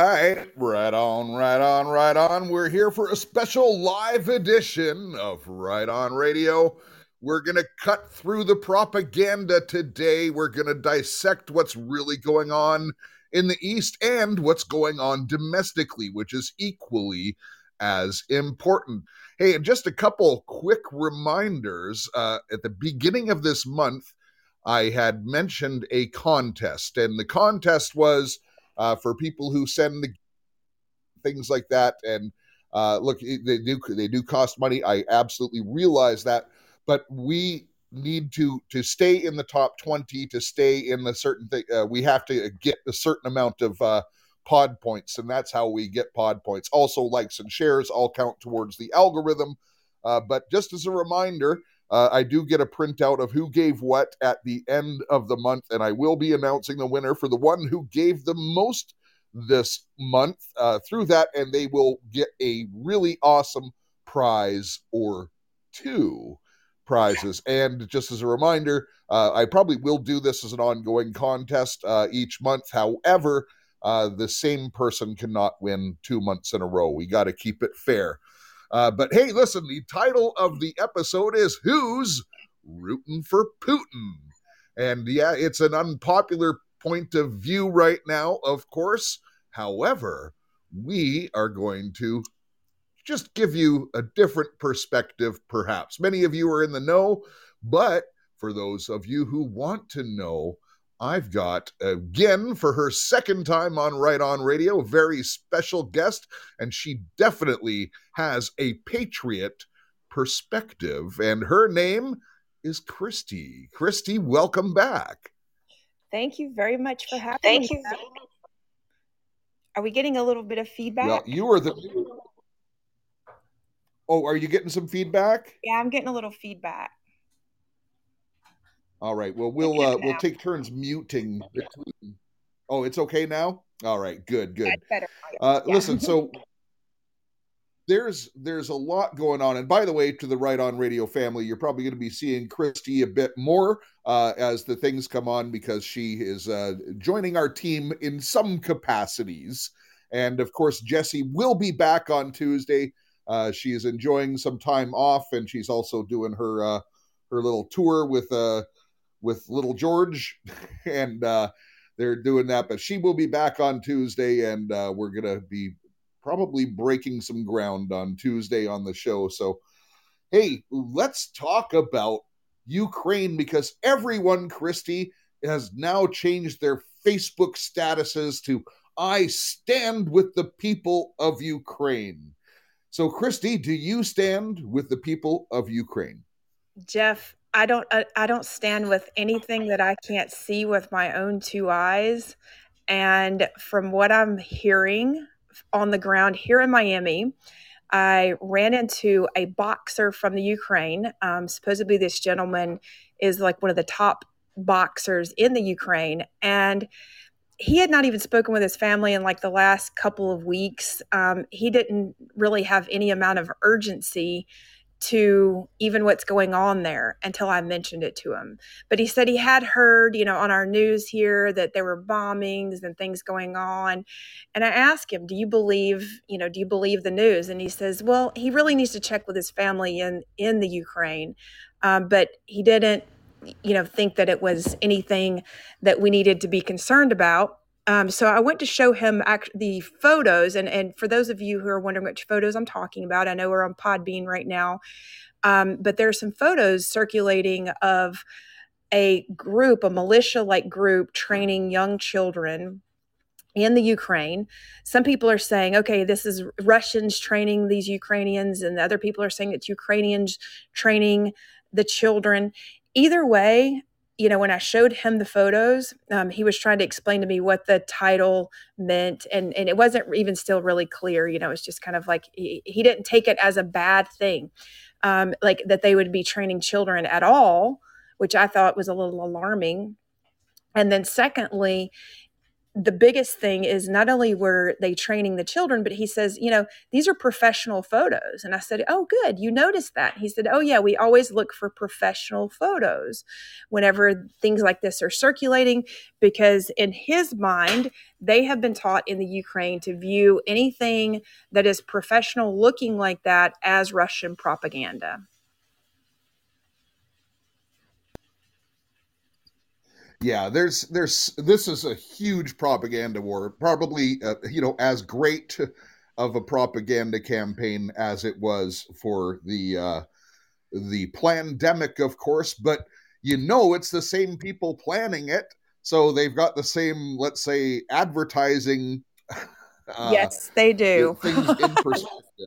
Right, right on, right on, right on. We're here for a special live edition of Right On Radio. We're going to cut through the propaganda today. We're going to dissect what's really going on in the East and what's going on domestically, which is equally as important. Hey, and just a couple quick reminders. Uh, at the beginning of this month, I had mentioned a contest, and the contest was uh, for people who send the things like that. And uh, look, they do they do cost money. I absolutely realize that, but we need to to stay in the top 20 to stay in the certain thing uh, we have to get a certain amount of uh, pod points and that's how we get pod points also likes and shares all count towards the algorithm uh, but just as a reminder uh, I do get a printout of who gave what at the end of the month, and I will be announcing the winner for the one who gave the most this month uh, through that, and they will get a really awesome prize or two prizes. And just as a reminder, uh, I probably will do this as an ongoing contest uh, each month. However, uh, the same person cannot win two months in a row. We got to keep it fair. Uh, but hey, listen, the title of the episode is Who's Rooting for Putin? And yeah, it's an unpopular point of view right now, of course. However, we are going to just give you a different perspective, perhaps. Many of you are in the know, but for those of you who want to know, I've got again for her second time on Right On Radio, a very special guest, and she definitely has a patriot perspective. And her name is Christy. Christy, welcome back. Thank you very much for having Thank me. you. Are we getting a little bit of feedback? Well, you are the. Oh, are you getting some feedback? yeah, I'm getting a little feedback. All right. Well, we'll uh, we'll take turns muting between. Oh, it's okay now. All right. Good. Good. Uh, Listen, so there's there's a lot going on, and by the way, to the Right On Radio family, you're probably going to be seeing Christy a bit more uh, as the things come on because she is uh, joining our team in some capacities, and of course, Jesse will be back on Tuesday. Uh, she is enjoying some time off, and she's also doing her uh, her little tour with uh, with little George, and uh, they're doing that. But she will be back on Tuesday, and uh, we're gonna be probably breaking some ground on Tuesday on the show. So, hey, let's talk about Ukraine because everyone, Christy, has now changed their Facebook statuses to I stand with the people of Ukraine. So, Christy, do you stand with the people of Ukraine? Jeff, I don't I, I don't stand with anything that I can't see with my own two eyes. And from what I'm hearing on the ground here in Miami, I ran into a boxer from the Ukraine. Um, supposedly, this gentleman is like one of the top boxers in the Ukraine. And he had not even spoken with his family in like the last couple of weeks. Um, he didn't really have any amount of urgency to even what's going on there until I mentioned it to him. But he said he had heard, you know, on our news here that there were bombings and things going on. And I asked him, "Do you believe, you know, do you believe the news?" And he says, "Well, he really needs to check with his family in in the Ukraine." Um, but he didn't you know think that it was anything that we needed to be concerned about um, so I went to show him act- the photos, and and for those of you who are wondering which photos I'm talking about, I know we're on Podbean right now, um, but there are some photos circulating of a group, a militia-like group, training young children in the Ukraine. Some people are saying, okay, this is Russians training these Ukrainians, and other people are saying it's Ukrainians training the children. Either way, you know, when I showed him the photos, um, he was trying to explain to me what the title meant, and and it wasn't even still really clear. You know, it's just kind of like he, he didn't take it as a bad thing, um, like that they would be training children at all, which I thought was a little alarming. And then secondly, the biggest thing is not only were they training the children, but he says, you know, these are professional photos. And I said, oh, good, you noticed that. He said, oh, yeah, we always look for professional photos whenever things like this are circulating, because in his mind, they have been taught in the Ukraine to view anything that is professional looking like that as Russian propaganda. Yeah, there's there's this is a huge propaganda war. Probably uh, you know as great of a propaganda campaign as it was for the uh, the pandemic, of course. But you know, it's the same people planning it, so they've got the same, let's say, advertising. Uh, yes, they do. Things in perspective.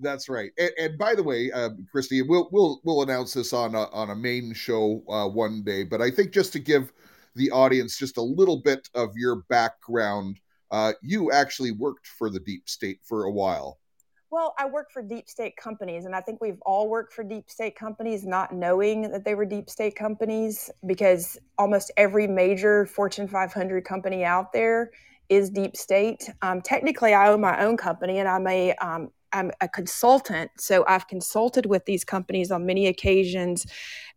That's right. And, and, by the way, uh, Christy, we'll we'll we'll announce this on a, on a main show uh, one day. But I think just to give the audience just a little bit of your background, uh, you actually worked for the deep state for a while. Well, I worked for deep state companies, and I think we've all worked for deep state companies, not knowing that they were deep state companies, because almost every major Fortune 500 company out there is deep state. Um, technically, I own my own company, and I'm a um, I'm a consultant, so I've consulted with these companies on many occasions.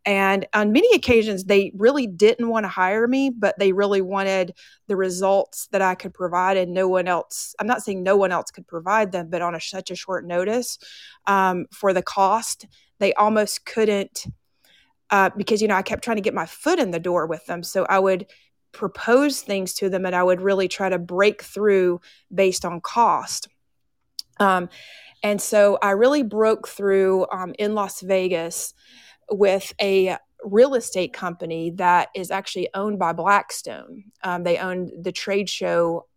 And on many occasions, they really didn't want to hire me, but they really wanted the results that I could provide, and no one else. I'm not saying no one else could provide them, but on a, such a short notice um, for the cost, they almost couldn't. Uh, because you know, I kept trying to get my foot in the door with them, so I would propose things to them, and I would really try to break through based on cost. Um, and so I really broke through um, in Las Vegas with a real estate company that is actually owned by Blackstone. Um, they own the trade show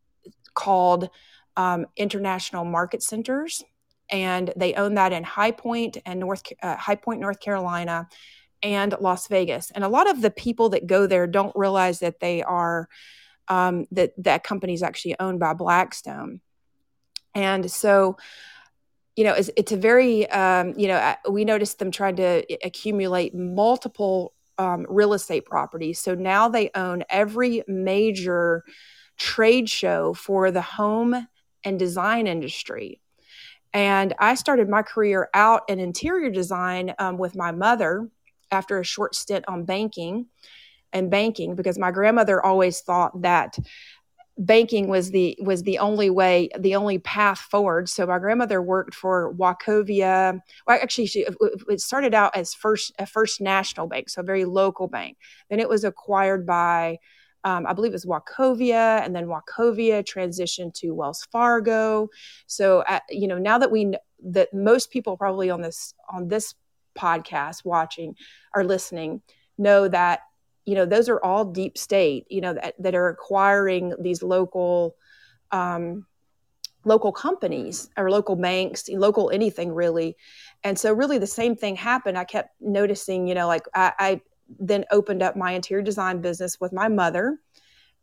called um, International Market Centers, and they own that in High Point and North uh, High Point, North Carolina, and Las Vegas. And a lot of the people that go there don't realize that they are um, that that company is actually owned by Blackstone. And so, you know, it's, it's a very, um, you know, we noticed them trying to accumulate multiple um, real estate properties. So now they own every major trade show for the home and design industry. And I started my career out in interior design um, with my mother after a short stint on banking and banking because my grandmother always thought that banking was the was the only way the only path forward. So my grandmother worked for wachovia. Well actually she it started out as first a first national bank so a very local bank. Then it was acquired by um, i believe it was wachovia and then wachovia transitioned to wells fargo. So uh, you know now that we that most people probably on this on this podcast watching or listening know that you know those are all deep state you know that, that are acquiring these local um, local companies or local banks local anything really. And so really the same thing happened. I kept noticing you know like i, I then opened up my interior design business with my mother.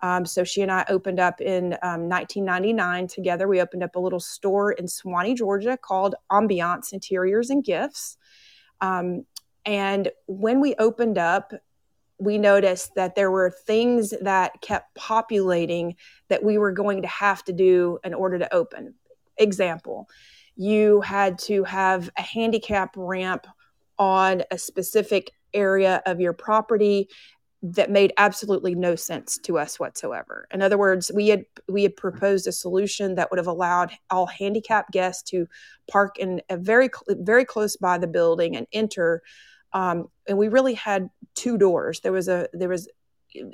Um, so she and i opened up in um, 1999 together. We opened up a little store in suwanee georgia called ambiance interiors and gifts. Um, and when we opened up we noticed that there were things that kept populating that we were going to have to do in order to open. Example, you had to have a handicap ramp on a specific area of your property that made absolutely no sense to us whatsoever. In other words, we had we had proposed a solution that would have allowed all handicapped guests to park in a very very close by the building and enter um, and we really had two doors. There was a there was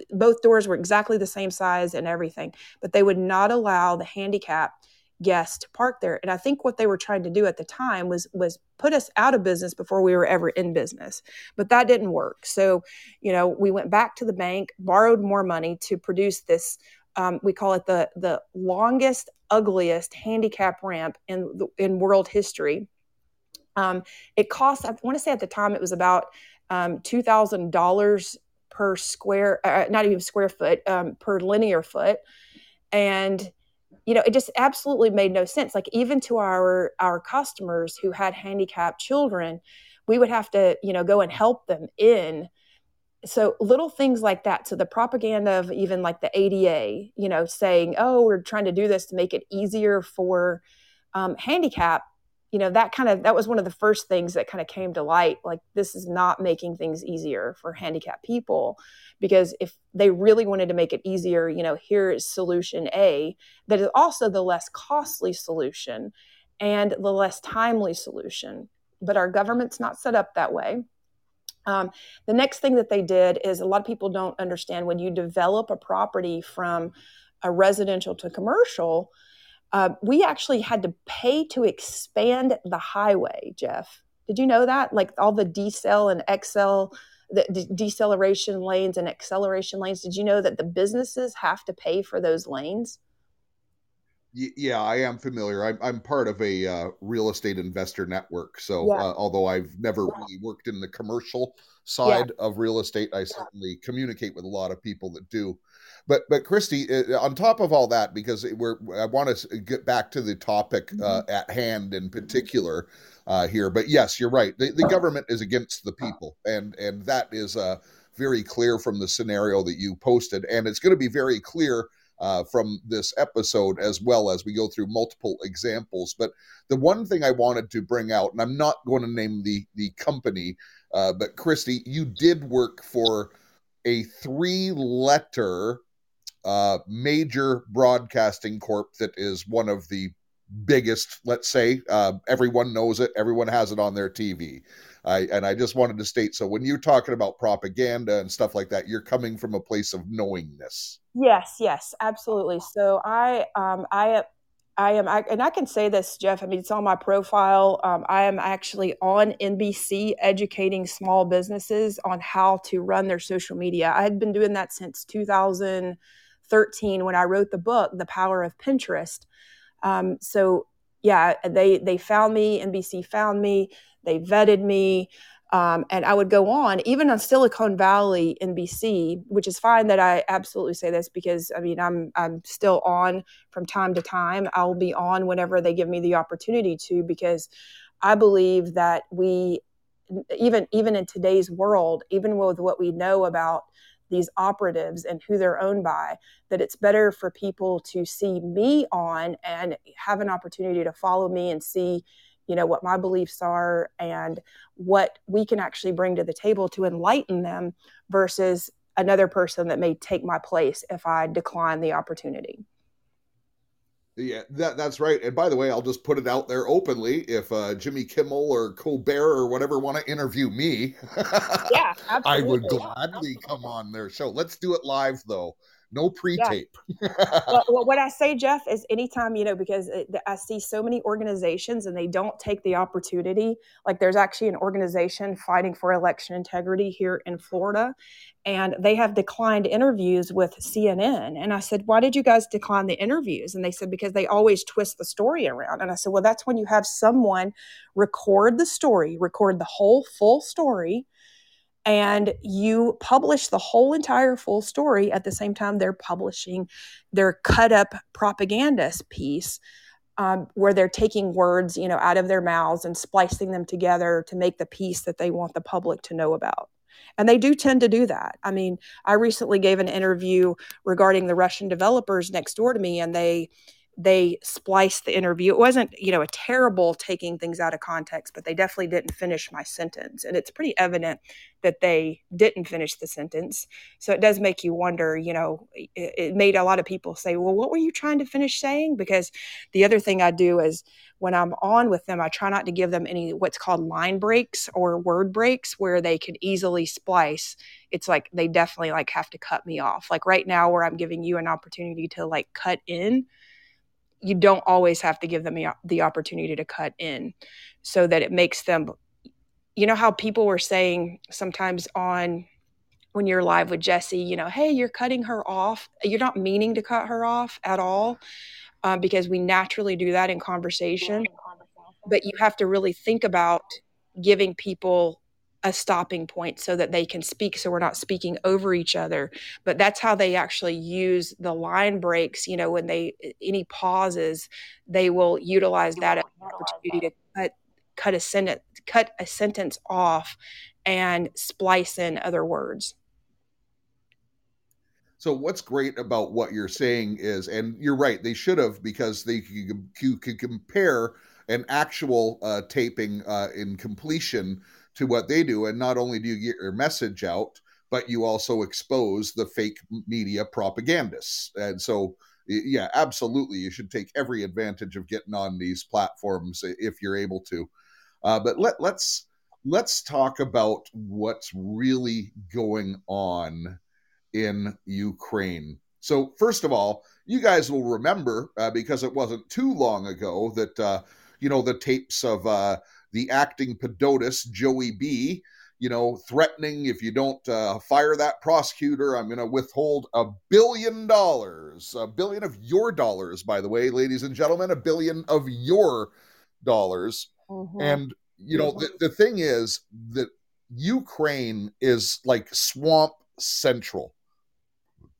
both doors were exactly the same size and everything, but they would not allow the handicap guest to park there. And I think what they were trying to do at the time was was put us out of business before we were ever in business. But that didn't work. So, you know, we went back to the bank, borrowed more money to produce this. Um, we call it the the longest, ugliest handicap ramp in in world history um, it costs, I want to say at the time it was about um, $2,000 per square, uh, not even square foot, um, per linear foot. And, you know, it just absolutely made no sense. Like even to our, our customers who had handicapped children, we would have to, you know, go and help them in so little things like that so the propaganda of even like the ada you know saying oh we're trying to do this to make it easier for um, handicap you know that kind of that was one of the first things that kind of came to light like this is not making things easier for handicapped people because if they really wanted to make it easier you know here is solution a that is also the less costly solution and the less timely solution. But our government's not set up that way. Um, the next thing that they did is a lot of people don't understand when you develop a property from a residential to commercial uh, we actually had to pay to expand the highway, Jeff. Did you know that? Like all the decel and excel, the de- deceleration lanes and acceleration lanes. Did you know that the businesses have to pay for those lanes? Yeah, I am familiar. I'm, I'm part of a uh, real estate investor network. So, yeah. uh, although I've never yeah. really worked in the commercial side yeah. of real estate, I certainly communicate with a lot of people that do. But but Christy, uh, on top of all that, because we're I want to get back to the topic uh, mm-hmm. at hand in particular uh, here. But yes, you're right. The, the, government is against the people, and and that is uh, very clear from the scenario that you posted, and it's going to be very clear. Uh, from this episode, as well as we go through multiple examples. But the one thing I wanted to bring out, and I'm not going to name the the company, uh, but Christy, you did work for a three letter uh, major broadcasting corp that is one of the biggest, let's say. Uh, everyone knows it, everyone has it on their TV. I, and I just wanted to state so when you're talking about propaganda and stuff like that, you're coming from a place of knowingness. Yes, yes, absolutely. So I, um, I, I am, I, and I can say this, Jeff. I mean, it's on my profile. Um, I am actually on NBC educating small businesses on how to run their social media. I had been doing that since 2000- 13 when I wrote the book, The Power of Pinterest. Um, so yeah, they they found me. NBC found me. They vetted me. Um, and I would go on, even on Silicon Valley, NBC, which is fine that I absolutely say this because I mean I'm I'm still on from time to time. I'll be on whenever they give me the opportunity to because I believe that we even even in today's world, even with what we know about these operatives and who they're owned by that it's better for people to see me on and have an opportunity to follow me and see you know what my beliefs are and what we can actually bring to the table to enlighten them versus another person that may take my place if i decline the opportunity yeah, that that's right. And by the way, I'll just put it out there openly. If uh, Jimmy Kimmel or Colbert or whatever want to interview me, yeah, I would gladly come on their show. Let's do it live though no pre-tape. Yeah. well, well, what I say, Jeff, is anytime you know because it, I see so many organizations and they don't take the opportunity. Like there's actually an organization fighting for election integrity here in Florida, and they have declined interviews with CNN. And I said, why did you guys decline the interviews? And they said because they always twist the story around. And I said, well, that's when you have someone record the story, record the whole full story and you publish the whole entire full story at the same time they're publishing their cut up propagandist piece um, where they're taking words you know out of their mouths and splicing them together to make the piece that they want the public to know about. And they do tend to do that. I mean i recently gave an interview regarding the russian developers next door to me and they they spliced the interview. It wasn't, you know, a terrible taking things out of context, but they definitely didn't finish my sentence. And it's pretty evident that they didn't finish the sentence. So it does make you wonder, you know, it, it made a lot of people say, well, what were you trying to finish saying? Because the other thing I do is when I'm on with them, I try not to give them any what's called line breaks or word breaks where they can easily splice. It's like they definitely like have to cut me off. Like right now where I'm giving you an opportunity to like cut in you don't always have to give them the opportunity to cut in so that it makes them you know how people were saying sometimes on when you're live with Jesse, you know, hey, you're cutting her off. You're not meaning to cut her off at all uh, because we naturally do that in conversation. But you have to really think about giving people a stopping point so that they can speak so we're not speaking over each other. But that's how they actually use the line breaks you know when they any pauses they will utilize that opportunity to cut cut a sentence cut a sentence off and splice in other words. So what's great about what you're saying is, and you're right, they should have because they could, you could compare an actual uh, taping uh, in completion to what they do, and not only do you get your message out, but you also expose the fake media propagandists. And so, yeah, absolutely, you should take every advantage of getting on these platforms if you're able to. Uh, but let let's let's talk about what's really going on in Ukraine. So, first of all, you guys will remember uh, because it wasn't too long ago that uh, you know the tapes of uh, the acting POTUS Joey B. You know, threatening if you don't uh, fire that prosecutor, I'm going to withhold a billion dollars, a billion of your dollars, by the way, ladies and gentlemen, a billion of your dollars. Mm-hmm. And you know, the, the thing is that Ukraine is like swamp central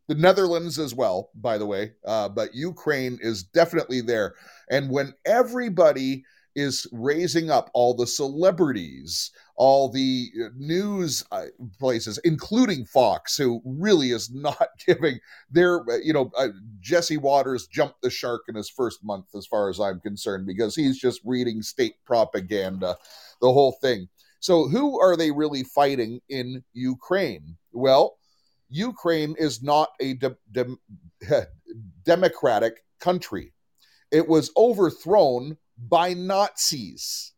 the Netherlands as well, by the way, uh, but Ukraine is definitely there. And when everybody is raising up all the celebrities, all the uh, news uh, places, including Fox, who really is not giving their, uh, you know, uh, Jesse Watters jumped the shark in his first month, as far as I'm concerned, because he's just reading state propaganda, the whole thing. So, who are they really fighting in Ukraine? Well, Ukraine is not a de- de- democratic country. It was overthrown by Nazis.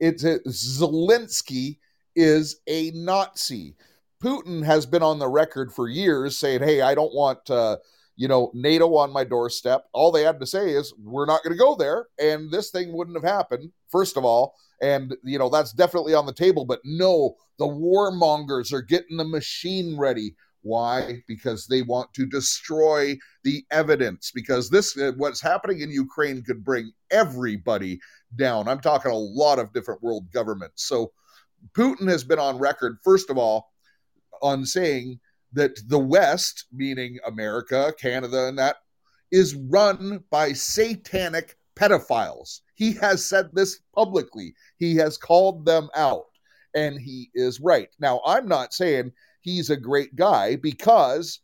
It's a, Zelensky is a Nazi. Putin has been on the record for years saying, "Hey, I don't want uh, you know NATO on my doorstep." All they had to say is, "We're not going to go there," and this thing wouldn't have happened. First of all, and you know that's definitely on the table. But no, the warmongers are getting the machine ready. Why? Because they want to destroy the evidence. Because this, uh, what's happening in Ukraine, could bring everybody down. I'm talking a lot of different world governments. So Putin has been on record, first of all, on saying that the West, meaning America, Canada, and that, is run by satanic pedophiles. He has said this publicly. He has called them out, and he is right. Now, I'm not saying he's a great guy because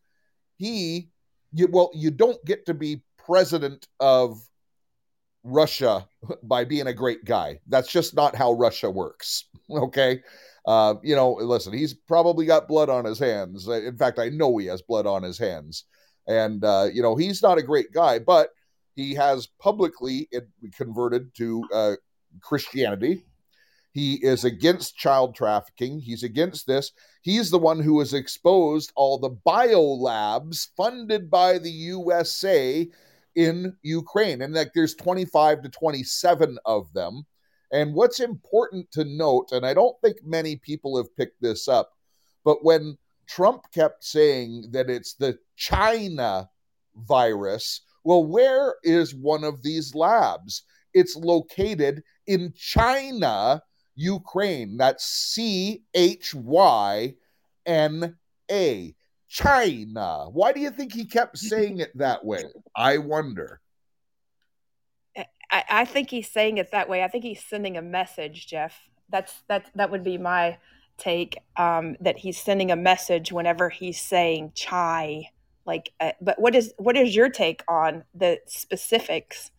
he you, well you don't get to be president of Russia by being a great guy. That's just not how Russia works. Okay. Uh, you know, listen, he's probably got blood on his hands. In fact, I know he has blood on his hands. And, uh, you know, he's not a great guy, but he has publicly converted to uh, Christianity. He is against child trafficking. He's against this. He's the one who has exposed all the biolabs funded by the USA in Ukraine. And like there's 25 to 27 of them. And what's important to note, and I don't think many people have picked this up, but when Trump kept saying that it's the China virus, well, where is one of these labs? It's located in China Ukraine. That's C H Y N A. China. Why do you think he kept saying it that way? I wonder. I, I think he's saying it that way. I think he's sending a message, Jeff. That's that that would be my take. Um, that he's sending a message whenever he's saying chai. Like, uh, but what is what is your take on the specifics?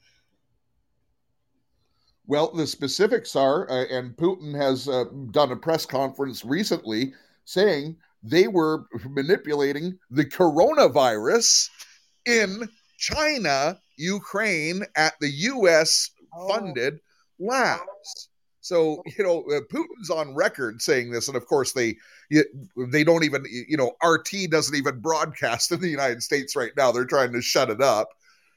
Well, the specifics are, uh, and Putin has uh, done a press conference recently saying they were manipulating the coronavirus in China, Ukraine, at the U.S. funded oh. labs. So you know, uh, Putin's on record saying this, and of course they they don't even you know RT doesn't even broadcast in the United States right now. They're trying to shut it up.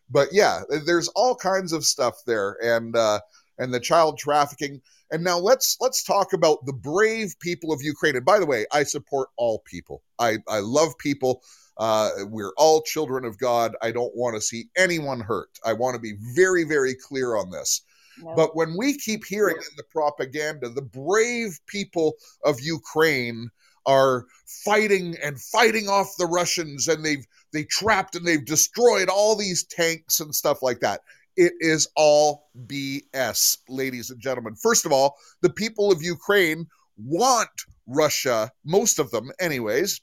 But yeah, there's all kinds of stuff there, and uh, and the child trafficking. And now let's let's talk about the brave people of Ukraine. And by the way, I support all people. I I love people. Uh, we're all children of God. I don't want to see anyone hurt. I want to be very very clear on this. No. But when we keep hearing in the propaganda, the brave people of Ukraine are fighting and fighting off the Russians, and they've they trapped and they've destroyed all these tanks and stuff like that. It is all BS, ladies and gentlemen. First of all, the people of Ukraine want Russia, most of them, anyways,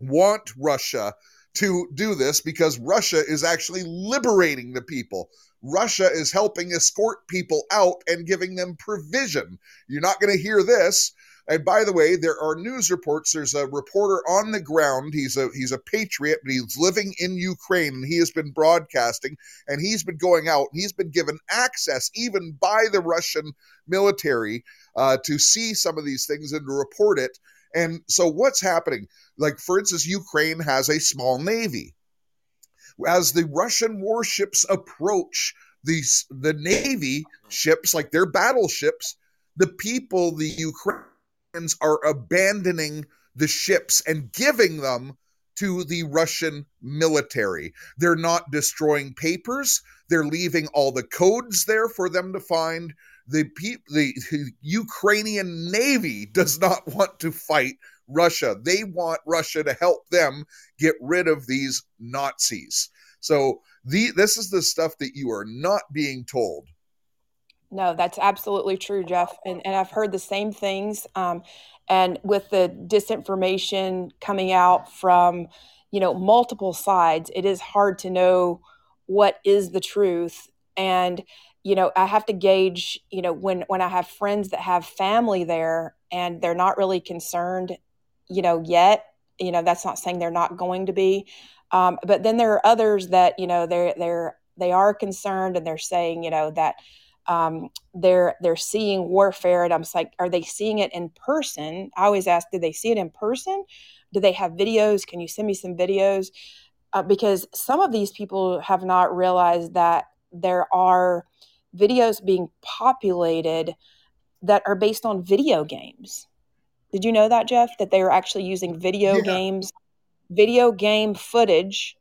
want Russia to do this because Russia is actually liberating the people. Russia is helping escort people out and giving them provision. You're not going to hear this. And by the way, there are news reports. There's a reporter on the ground. He's a he's a patriot, but he's living in Ukraine, and he has been broadcasting, and he's been going out, and he's been given access even by the Russian military uh, to see some of these things and to report it. And so, what's happening? Like, for instance, Ukraine has a small navy. As the Russian warships approach these the navy ships, like their battleships, the people, the Ukrainians, are abandoning the ships and giving them to the Russian military. They're not destroying papers. They're leaving all the codes there for them to find the the Ukrainian Navy does not want to fight Russia. They want Russia to help them get rid of these Nazis. So the this is the stuff that you are not being told. No, that's absolutely true, Jeff. And, and I've heard the same things. Um, and with the disinformation coming out from, you know, multiple sides, it is hard to know what is the truth. And you know i have to gauge you know when when i have friends that have family there and they're not really concerned you know yet you know that's not saying they're not going to be um, but then there are others that you know they're they're they are concerned and they're saying you know that um, they're they're seeing warfare and i'm like are they seeing it in person i always ask did they see it in person do they have videos can you send me some videos uh, because some of these people have not realized that there are videos being populated that are based on video games. Did you know that, Jeff? That they are actually using video yeah. games, video game footage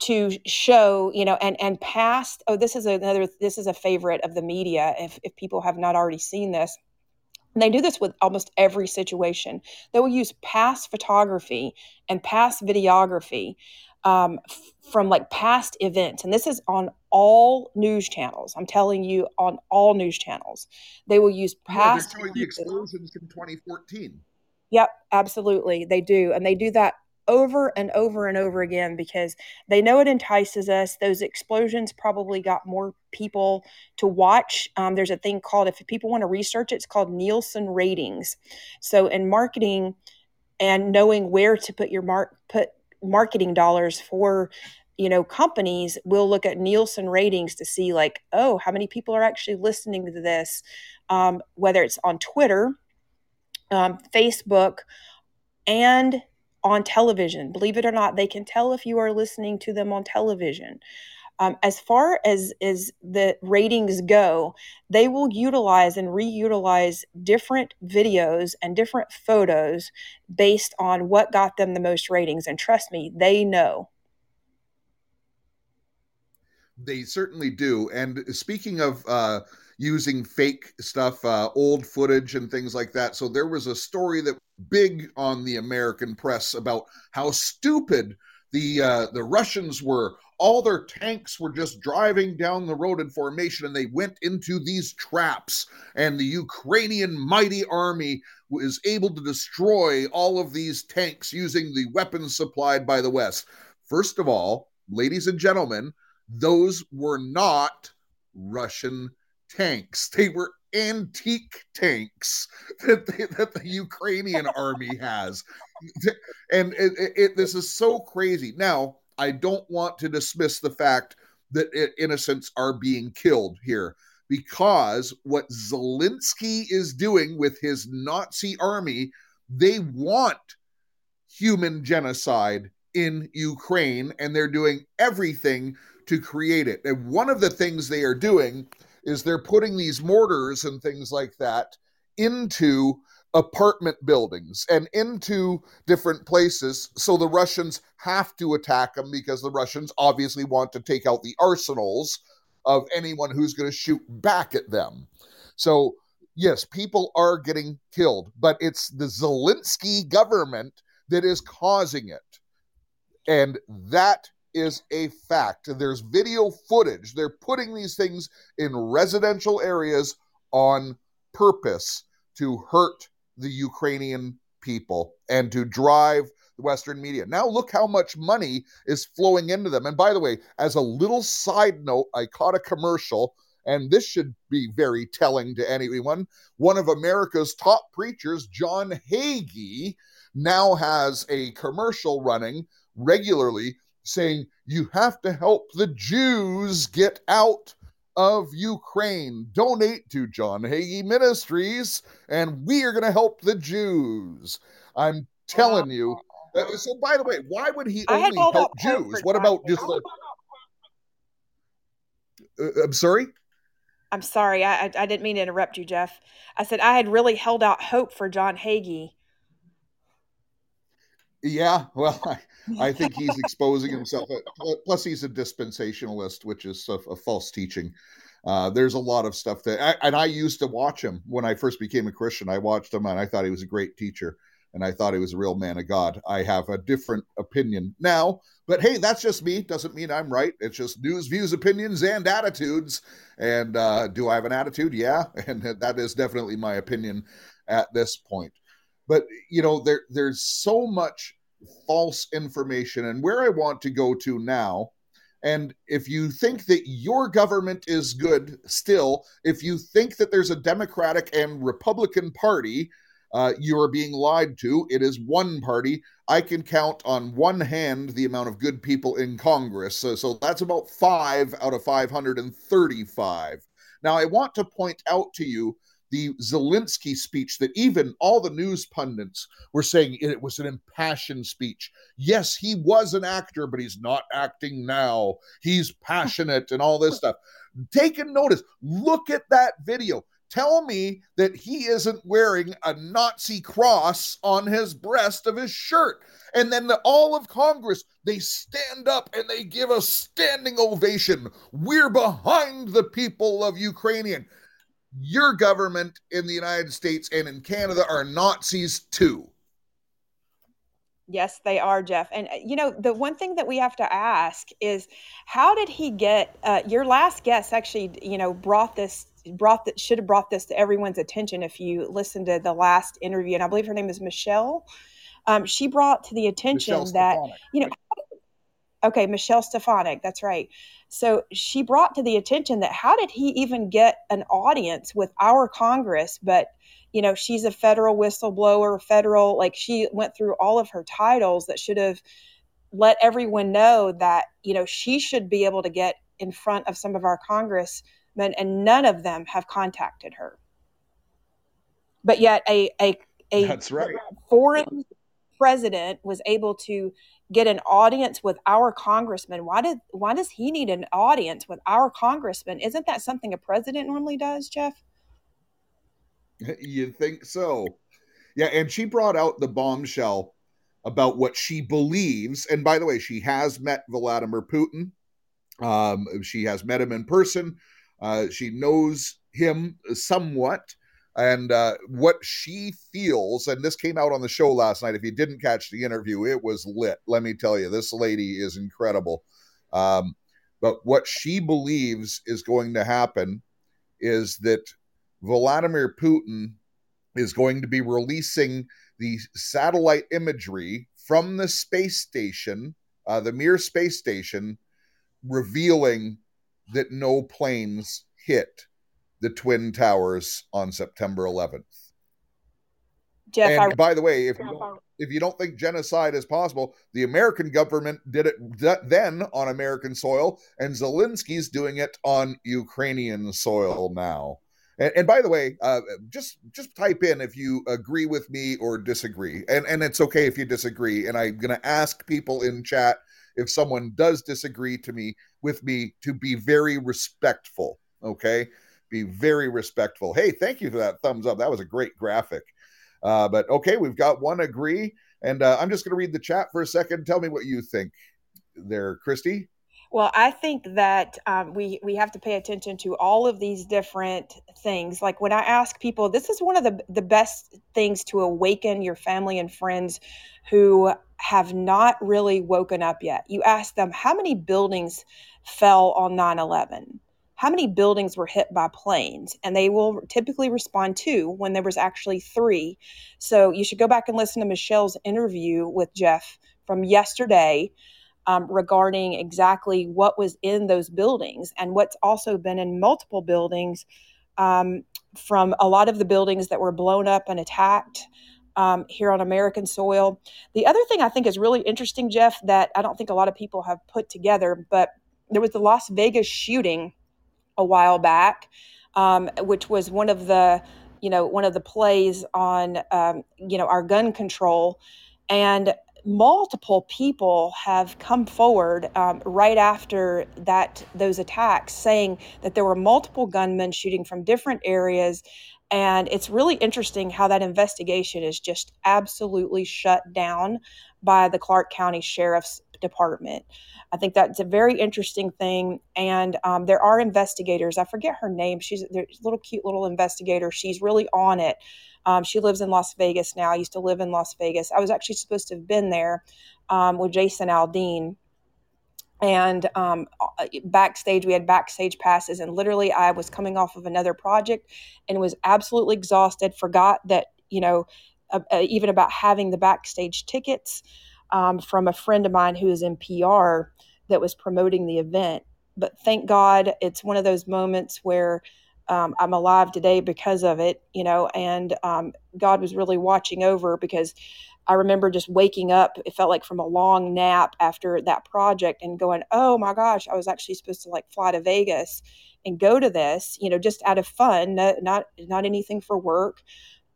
to show, you know, and and past. Oh, this is another. This is a favorite of the media. If if people have not already seen this, and they do this with almost every situation. They will use past photography and past videography um, from like past events. And this is on all news channels. I'm telling you, on all news channels. They will use past. Yeah, the explosions from 2014. Yep, absolutely. They do. And they do that over and over and over again because they know it entices us. Those explosions probably got more people to watch. Um, there's a thing called, if people want to research it, it's called Nielsen ratings. So in marketing and knowing where to put your mark, put marketing dollars for you know companies will look at nielsen ratings to see like oh how many people are actually listening to this um, whether it's on twitter um, facebook and on television believe it or not they can tell if you are listening to them on television um, as far as as the ratings go, they will utilize and reutilize different videos and different photos based on what got them the most ratings. And trust me, they know. They certainly do. And speaking of uh, using fake stuff, uh, old footage, and things like that, so there was a story that big on the American press about how stupid the uh, the Russians were. All their tanks were just driving down the road in formation and they went into these traps. And the ukrainian mighty army was able to destroy all of these tanks using the weapons supplied by the west. First of all ladies and gentlemen those were not russian tanks. They were antique tanks that, that the ukrainian army has. And it, it, it, this is so crazy. Now I don't want to dismiss the fact that innocents are being killed here because what Zelensky is doing with his Nazi army, they want human genocide in Ukraine and they're doing everything to create it. And one of the things they are doing is they're putting these mortars and things like that into apartment buildings and into different places. So the Russians have to attack them because the Russians obviously want to take out the arsenals of anyone who's going to shoot back at them. So, yes, people are getting killed, but it's the Zelensky government that is causing it. And that is a fact. There's video footage. They're putting these things in residential areas on purpose to hurt the Ukrainian people and to drive the Western media. Now look how much money is flowing into them. And by the way, as a little side note, I caught a commercial, and this should be very telling to anyone. One of America's top preachers, John Hagee, now has a commercial running regularly saying, You have to help the Jews get out of Ukraine. Donate to John Hagee Ministries, and we are going to help the Jews. I'm telling you. Uh, so, by the way, why would he only help Jews? What about just the. Uh, I'm sorry? I'm sorry. I, I didn't mean to interrupt you, Jeff. I said I had really held out hope for John Hagee. Yeah, well, I, I think he's exposing himself. Uh, plus, he's a dispensationalist, which is a, a false teaching. Uh, there's a lot of stuff that, I, and I used to watch him when I first became a Christian. I watched him, and I thought he was a great teacher and I thought he was a real man of God. I have a different opinion now, but hey, that's just me. Doesn't mean I'm right. It's just news, views, opinions, and attitudes. And uh, do I have an attitude? Yeah, and that is definitely my opinion at this point. But you know, there there's so much false information, and where I want to go to now. And if you think that your government is good still, if you think that there's a Democratic and Republican Party, uh, you are being lied to. It is one party. I can count on one hand the amount of good people in Congress. So, so that's about five out of 535. Now, I want to point out to you the Zelensky speech that even all the news pundits were saying it was an impassioned speech. Yes, he was an actor, but he's not acting now. He's passionate and all this stuff. Take a notice. Look at that video. Tell me that he isn't wearing a Nazi cross on his breast of his shirt. And then the, all of Congress, they stand up and they give a standing ovation. We're behind the people of Ukrainian. Your government in the United States and in Canada are Nazis too. Yes, they are, Jeff. And uh, you know, the one thing that we have to ask is, how did he get? Uh, your last guest actually, you know, brought this brought that should have brought this to everyone's attention. If you listened to the last interview, and I believe her name is Michelle, um, she brought to the attention Michelle that Stefanik, you know. Okay, Michelle Stefanik, that's right. So she brought to the attention that how did he even get an audience with our Congress? But you know she's a federal whistleblower federal like she went through all of her titles that should have let everyone know that you know she should be able to get in front of some of our congressmen and none of them have contacted her but yet a a, a that's right foreign president was able to get an audience with our congressman why did why does he need an audience with our congressman isn't that something a president normally does jeff you think so? Yeah, and she brought out the bombshell about what she believes. And by the way, she has met Vladimir Putin. Um, she has met him in person. Uh, she knows him somewhat. And uh, what she feels, and this came out on the show last night. If you didn't catch the interview, it was lit. Let me tell you, this lady is incredible. Um, but what she believes is going to happen is that Vladimir Putin is going to be releasing the satellite imagery from the space station, uh, the Mir space station, revealing that no planes hit the Twin Towers on September 11th. Jeff, and I, by the way, if you, don't, if you don't think genocide is possible, the American government did it then on American soil, and Zelensky's doing it on Ukrainian soil now. And, and by the way, uh, just just type in if you agree with me or disagree, and and it's okay if you disagree. And I'm going to ask people in chat if someone does disagree to me with me to be very respectful. Okay, be very respectful. Hey, thank you for that thumbs up. That was a great graphic. Uh, but okay, we've got one agree, and uh, I'm just going to read the chat for a second. Tell me what you think there, Christy. Well, I think that um, we we have to pay attention to all of these different things. Like when I ask people, this is one of the the best things to awaken your family and friends who have not really woken up yet. You ask them how many buildings fell on 9/11 how many buildings were hit by planes? And they will typically respond two when there was actually three. So you should go back and listen to Michelle's interview with Jeff from yesterday um, regarding exactly what was in those buildings and what's also been in multiple buildings um, from a lot of the buildings that were blown up and attacked um, here on American soil. The other thing I think is really interesting, Jeff, that I don't think a lot of people have put together, but there was the Las Vegas shooting a while back, um, which was one of the you know one of the plays on um, you know our gun control. And multiple people have come forward um, right after that those attacks saying that there were multiple gunmen shooting from different areas. And it's really interesting how that investigation is just absolutely shut down by the clark county sheriff's department i think that's a very interesting thing and um, there are investigators i forget her name she's a little cute little investigator she's really on it um, she lives in Las Vegas now. I used to live in Las Vegas. I was actually supposed to have been there um, with Jason Aldean. And um, uh, backstage, we had backstage passes, and literally, I was coming off of another project and was absolutely exhausted. Forgot that you know uh, uh, even about having the backstage tickets um, from a friend of mine who is in PR that was promoting the event. But thank God, it's one of those moments where um, I'm alive today because of it, you know, and um, God was really watching over because I remember just waking up, it felt like from a long nap after that project and going, oh my gosh, I was actually supposed to like fly to Vegas and go to this, you know, just out of fun, not, not, not anything for work.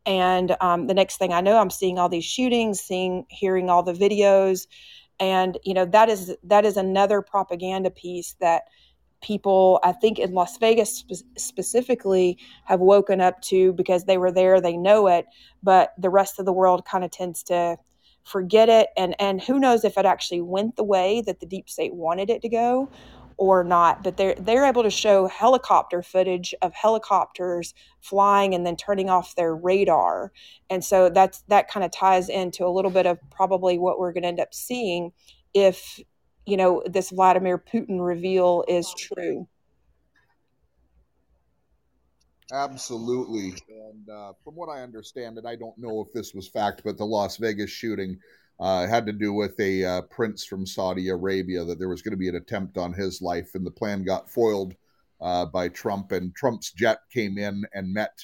And um, the next thing I know, I'm seeing all these shootings, seeing, hearing all the videos. And, you know, that is, that is another propaganda piece that, people, I think in Las Vegas spe- specifically, have woken up to because they were there, they know it, but the rest of the world kind of tends to forget it. And, and who knows if it actually went the way that the deep state wanted it to go or not. But they're, they're able to show helicopter footage of helicopters flying and then turning off their radar. And so that's, that kind of ties into a little bit of probably what we're going to end up seeing if you know this Vladimir Putin reveal is true. Absolutely, and uh, from what I understand, and I don't know if this was fact, but the Las Vegas shooting uh, had to do with a uh, prince from Saudi Arabia that there was going to be an attempt on his life, and the plan got foiled uh, by Trump, and Trump's jet came in and met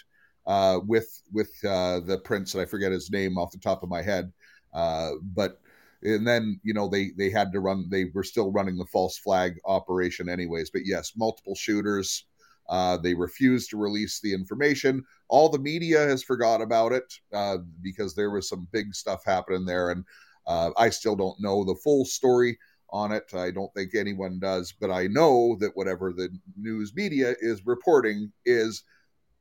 uh, with with uh, the prince, and I forget his name off the top of my head, but and then you know they they had to run they were still running the false flag operation anyways but yes multiple shooters uh, they refused to release the information. All the media has forgot about it uh, because there was some big stuff happening there and uh, i still don't know the full story on it i don't think anyone does but i know that whatever the news media is reporting is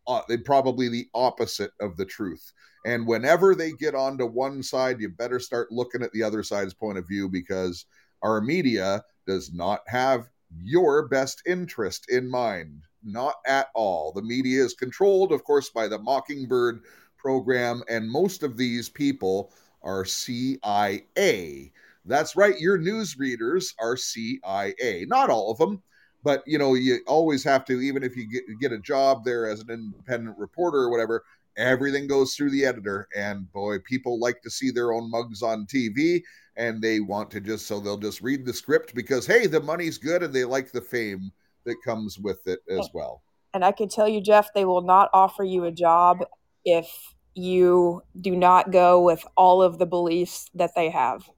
uh, probably the opposite of the truth and whenever they get onto one side, you better start looking at the other side's point of view because our media does not have your best interest in mind. Not at all. The media is controlled, of course, by the Mockingbird program, and most of these people are CIA. That's right, your news readers are CIA. Not all of them, but you know, you always have to, even if you get, get a job there as an independent reporter or whatever, everything goes through the editor and boy people like to see their own mugs on tv and they want to just so they'll just read the script because hey the money's good and they like the fame that comes with it as well and i can tell you jeff they will not offer you a job if you do not go with all of the beliefs that they have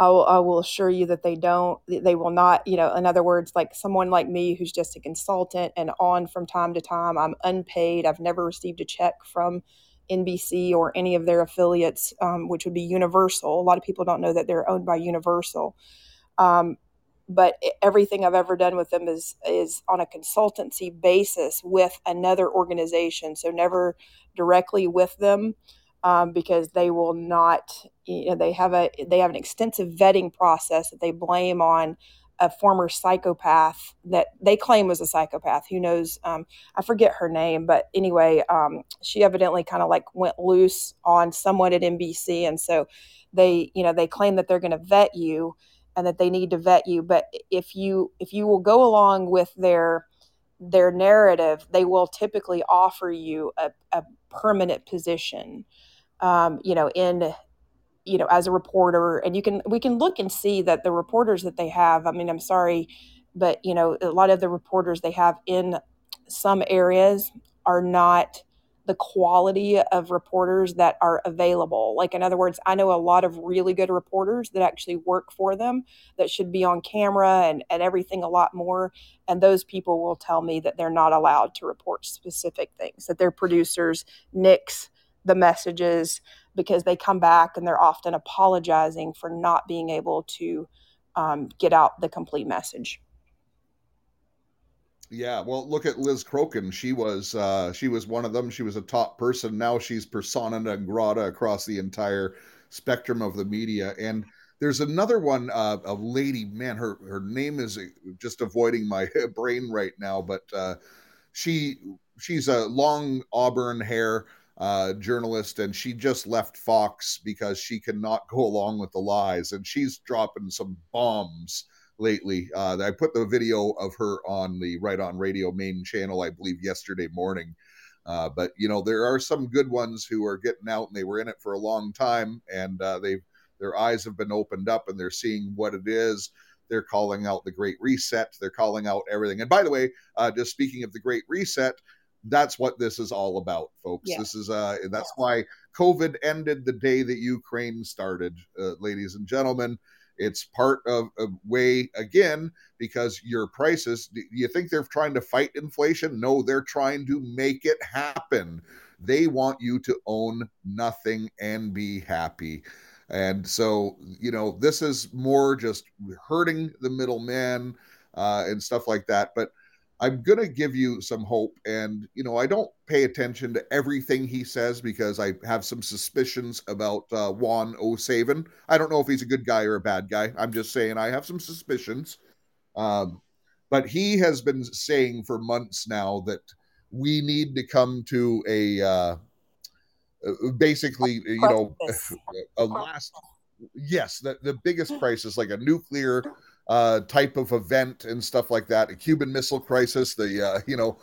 I will, I will assure you that they don't, they will not, you know, in other words, like someone like me who's just a consultant and on from time to time, I'm unpaid. I've never received a check from NBC or any of their affiliates, um, which would be Universal. A lot of people don't know that they're owned by Universal. Um, but everything I've ever done with them is is on a consultancy basis with another organization, so never directly with them um, because they will not you know they have a they have an extensive vetting process that they blame on a former psychopath that they claim was a psychopath who knows um, i forget her name but anyway um, she evidently kind of like went loose on someone at nbc and so they you know they claim that they're going to vet you and that they need to vet you but if you if you will go along with their their narrative, they will typically offer you a, a permanent position. Um, you know, in you know, as a reporter, and you can we can look and see that the reporters that they have. I mean, I'm sorry, but you know, a lot of the reporters they have in some areas are not the quality of reporters that are available. Like, in other words, I know a lot of really good reporters that actually work for them that should be on camera and, and everything a lot more. And those people will tell me that they're not allowed to report specific things, that their producers nix the messages because they come back and they're often apologizing for not being able to um, get out the complete message. Yeah, well, look at Liz Crokin. She was uh, she was one of them. She was a top person. Now she's persona non grata across the entire spectrum of the media. And there's another one, uh, a lady. Man, her her name is just avoiding my brain right now. But uh, she she's a long auburn hair uh, journalist, and she just left Fox because she cannot go along with the lies, and she's dropping some bombs lately. Uh, I put the video of her on the Right On Radio main channel, I believe, yesterday morning. Uh, but you know, there are some good ones who are getting out, and they were in it for a long time, and uh, they their eyes have been opened up, and they're seeing what it is. They're calling out the Great Reset. They're calling out everything. And by the way, uh, just speaking of the Great Reset, that's what this is all about, folks. Yeah. This is uh, that's why COVID ended the day that Ukraine started, uh, ladies and gentlemen. It's part of a way, again, because your prices, do you think they're trying to fight inflation? No, they're trying to make it happen. They want you to own nothing and be happy. And so, you know, this is more just hurting the middleman uh, and stuff like that. But I'm going to give you some hope. And, you know, I don't pay attention to everything he says because I have some suspicions about uh, Juan O'Savin. I don't know if he's a good guy or a bad guy. I'm just saying I have some suspicions. Um, but he has been saying for months now that we need to come to a uh, uh basically, you know, a last. Yes, the, the biggest crisis, like a nuclear uh, type of event and stuff like that, a Cuban Missile Crisis, the uh, you know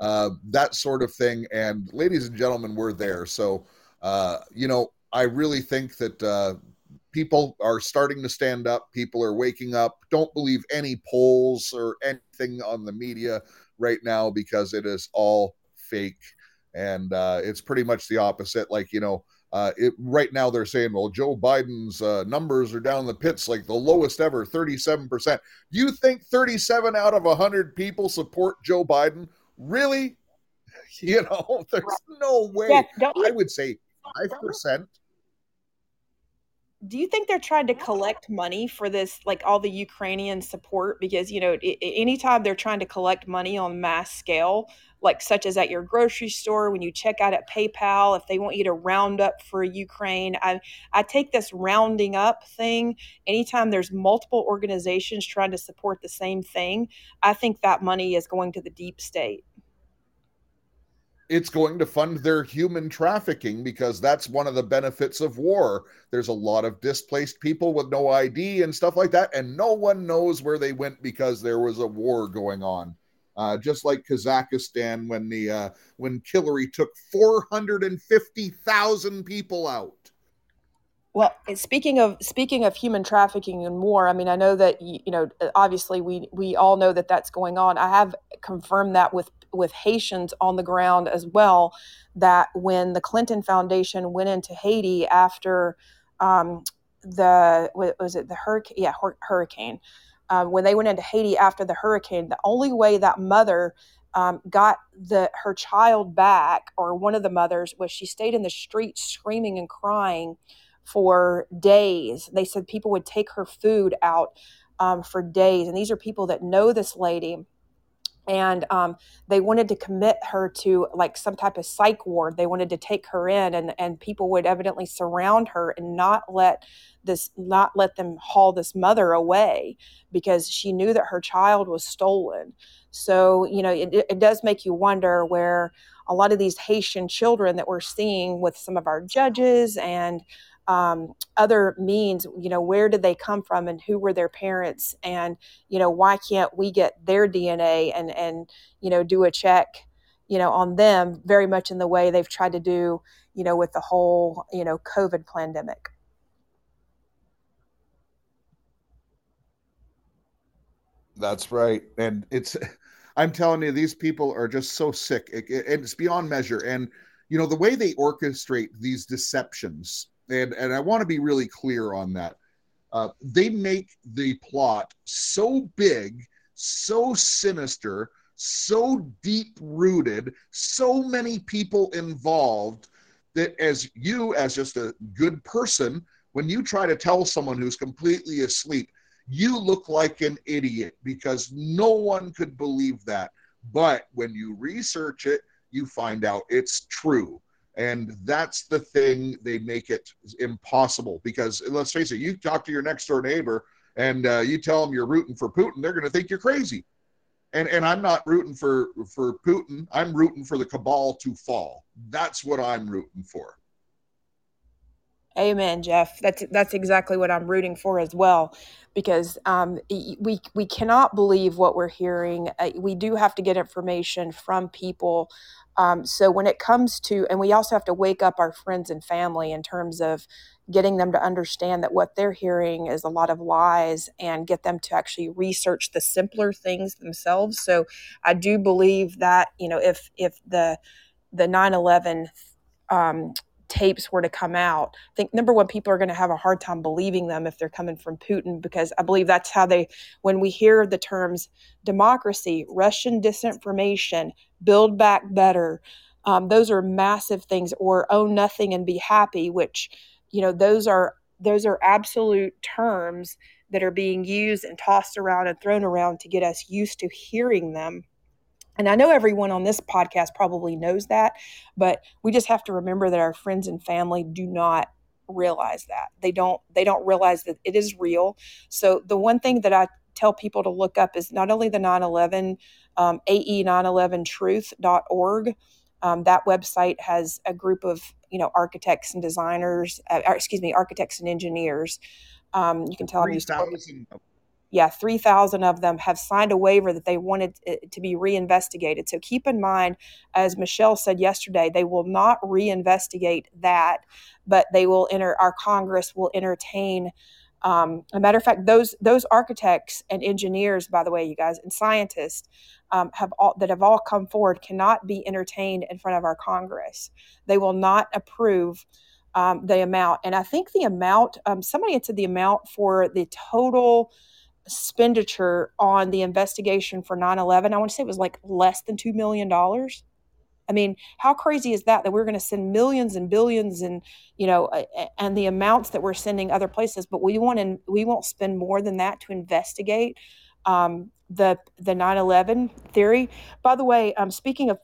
uh, that sort of thing. And ladies and gentlemen, we're there. So uh, you know, I really think that uh, people are starting to stand up. People are waking up. Don't believe any polls or anything on the media right now because it is all fake, and uh, it's pretty much the opposite. Like you know uh, it, right now, they're saying, well, Joe Biden's uh, numbers are down the pits like the lowest ever, 37%. Do you think 37 out of 100 people support Joe Biden? Really? You know, there's no way. Yeah, I would say 5% do you think they're trying to collect money for this like all the ukrainian support? Because you know it, anytime they're trying to collect money on mass scale like such as at your grocery store when you check out at paypal if they want you to round up for ukraine i i take this rounding up thing. Anytime there's multiple organizations trying to support the same thing i think that money is going to the deep state it's going to fund their human trafficking because that's one of the benefits of war. There's a lot of displaced people with no ID and stuff like that, and no one knows where they went because there was a war going on. Uh, just like Kazakhstan when the uh, when Hillary took 450,000 people out. Well, speaking of speaking of human trafficking and war, I mean, I know that you know, obviously, we we all know that that's going on. I have confirmed that with with Haitians on the ground as well that when the Clinton Foundation went into Haiti after um, the was it the hurricane? Yeah, hurricane. Um, when they went into Haiti after the hurricane, the only way that mother um, got the her child back, or one of the mothers, was she stayed in the street screaming and crying for days. They said people would take her food out um, for days, and these are people that know this lady and um, they wanted to commit her to like some type of psych ward. They wanted to take her in and, and people would evidently surround her and not let this not let them haul this mother away because she knew that her child was stolen. So you know it, it does make you wonder where a lot of these haitian children that we're seeing with some of our judges and um, other means you know where did they come from and who were their parents? And you know why can't we get their dna and and you know do a check you know on them very much in the way they've tried to do you know with the whole you know covid pandemic? That's right. And it's i'm telling you these people are just so sick. It, it, it's beyond measure. And you know the way they orchestrate these deceptions and and I want to be really clear on that. Uh, they make the plot so big, so sinister, so deep rooted, so many people involved that as you, as just a good person, when you try to tell someone who's completely asleep, you look like an idiot because no one could believe that. But when you research it, you find out it's true. And that's the thing they make it impossible because let's face it, you talk to your next door neighbor and uh, you tell them you're rooting for Putin, they're going to think you're crazy. And and I'm not rooting for for Putin. I'm rooting for the cabal to fall. That's what I'm rooting for. Amen, Jeff. That's that's exactly what I'm rooting for as well, because um, we we cannot believe what we're hearing. Uh, we do have to get information from people um, so when it comes to, and we also have to wake up our friends and family in terms of getting them to understand that what they're hearing is a lot of lies and get them to actually research the simpler things themselves. So I do believe that, you know, if, if the, the 9-11 um, tapes were to come out, I think number one, people are going to have a hard time believing them if they're coming from Putin, because I believe that's how they, when we hear the terms democracy, Russian disinformation, build back better, um, those are massive things, or own nothing and be happy, which, you know, those are those are absolute terms that are being used and tossed around and thrown around to get us used to hearing them and I know everyone on this podcast probably knows that, but we just have to remember that our friends and family do not realize that. They don't they don't realize that it is real. So the one thing that I tell people to look up is not only the 9/11 um, ae911truth.org. Um, that website has a group of you know architects and designers, uh, excuse me, architects and engineers. Um, you can tell them yeah, 3,000 of them have signed a waiver that they wanted to be reinvestigated. So keep in mind, as Michelle said yesterday, they will not reinvestigate that, but they will enter, our Congress will entertain. Um, a matter of fact, those those architects and engineers, by the way, you guys, and scientists um, have all that have all come forward cannot be entertained in front of our Congress. They will not approve um, the amount, and I think the amount. Um, somebody had said the amount for the total expenditure on the investigation for 9-11 i want to say it was like less than $2 million i mean how crazy is that that we're going to send millions and billions and you know and the amounts that we're sending other places but we want to we won't spend more than that to investigate um, the the 9-11 theory. By the way um, speaking of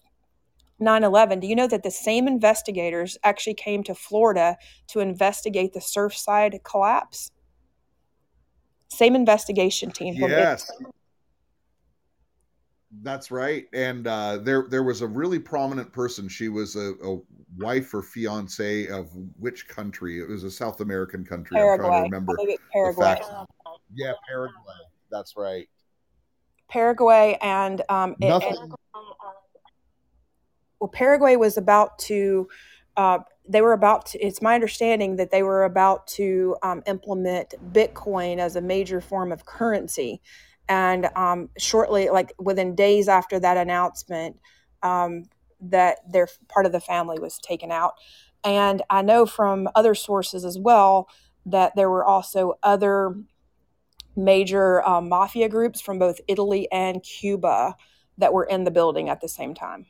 9-11 do you know that the same investigators actually came to florida to investigate the surfside collapse same investigation team. Yes. That's right. And uh, there there was a really prominent person. She was a, a, wife or fiance of which country? It was a South American country. Paraguay. I'm trying to remember. Paraguay. Yeah, Paraguay. That's right. Paraguay and um, Nothing. It, and, well, Paraguay was about to uh, they were about to, it's my understanding that they were about to um, implement Bitcoin as a major form of currency. And um, shortly, like within days after that announcement, um, that their part of the family was taken out. And I know from other sources as well that there were also other major um, mafia groups from both Italy and Cuba that were in the building at the same time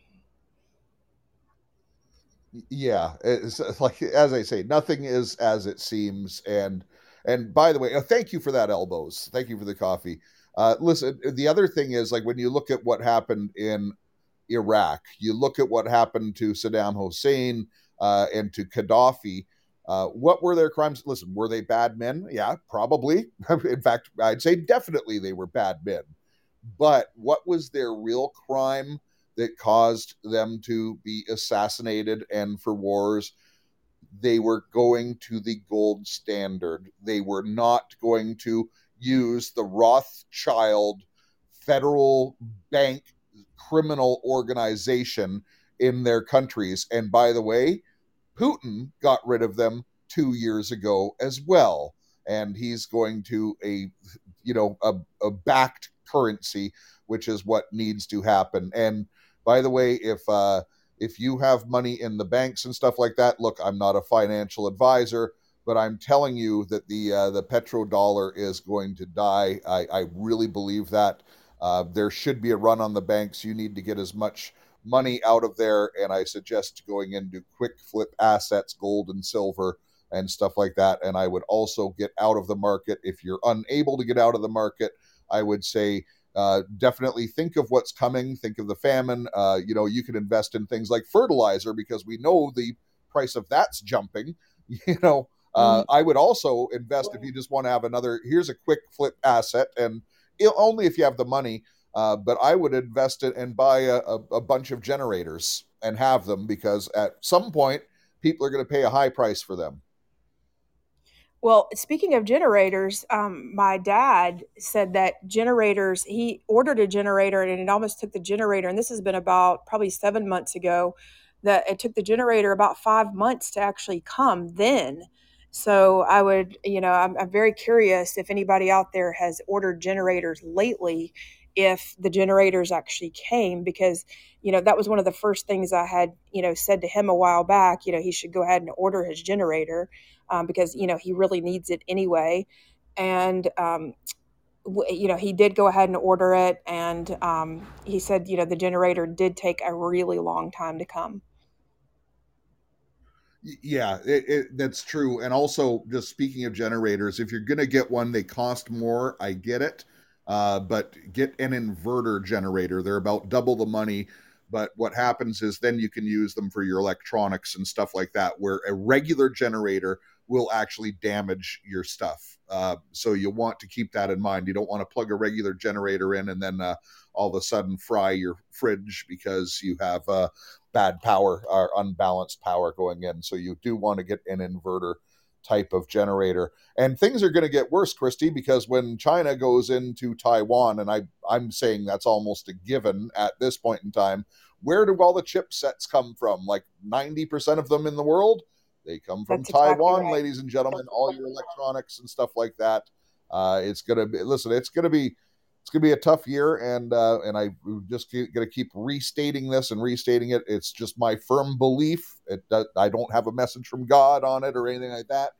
yeah it's like as i say nothing is as it seems and and by the way oh, thank you for that elbows. Thank you for the coffee. Uh, listen the other thing is like when you look at what happened in iraq you look at what happened to saddam hussein uh, and to gaddafi uh, what were their crimes? Listen were they bad men? Yeah probably. In fact i'd say definitely they were bad men. But what was their real crime that caused them to be assassinated and for wars. they were going to the gold standard. They were not going to use the Rothschild federal bank criminal organization in their countries. And by the way, Putin got rid of them two years ago as well. And he's going to a, you know, a, a backed currency, which is what needs to happen. And by the way, if uh, if you have money in the banks and stuff like that, look, I'm not a financial advisor, but I'm telling you that the uh, the petrodollar is going to die. I, I really believe that. Uh, there should be a run on the banks. You need to get as much money out of there, and I suggest going into quick flip assets, gold and silver, and stuff like that. And I would also get out of the market if you're unable to get out of the market. I would say uh, definitely think of what's coming. Think of the famine. Uh, you know, you can invest in things like fertilizer because we know the price of that's jumping. You know, uh, mm-hmm. I would also invest if you just want to have another. Here's a quick flip asset, and it, only if you have the money. Uh, but I would invest it and buy a, a, a bunch of generators and have them because at some point people are going to pay a high price for them. Well, speaking of generators, um, my dad said that generators, he ordered a generator and it almost took the generator, and this has been about probably seven months ago, that it took the generator about five months to actually come then. So I would, you know, I'm, I'm very curious if anybody out there has ordered generators lately, if the generators actually came, because, you know, that was one of the first things I had, you know, said to him a while back, you know, he should go ahead and order his generator um, because you know he really needs it anyway. And um, w- you know he did go ahead and order it, and um, he said you know the generator did take a really long time to come. Yeah, it, it, that's true. And also, just speaking of generators, if you're going to get one, they cost more. I get it. Uh, but get an inverter generator. They're about double the money. But what happens is then you can use them for your electronics and stuff like that, where a regular generator will actually damage your stuff. Uh, so you want to keep that in mind. You don't want to plug a regular generator in and then uh, all of a sudden fry your fridge because you have uh, bad power or unbalanced power going in. So you do want to get an inverter type of generator. And things are going to get worse, Christy, because when China goes into Taiwan, and I, I'm saying that's almost a given at this point in time, where do all the chipsets come from? Like 90% of them in the world? They come from That's Taiwan, exactly right. ladies and gentlemen. All your electronics and stuff like that. Uh, it's gonna be listen. It's gonna be it's gonna be a tough year, and uh, and I just gonna keep restating this and restating it. It's just my firm belief. It I don't have a message from God on it or anything like that.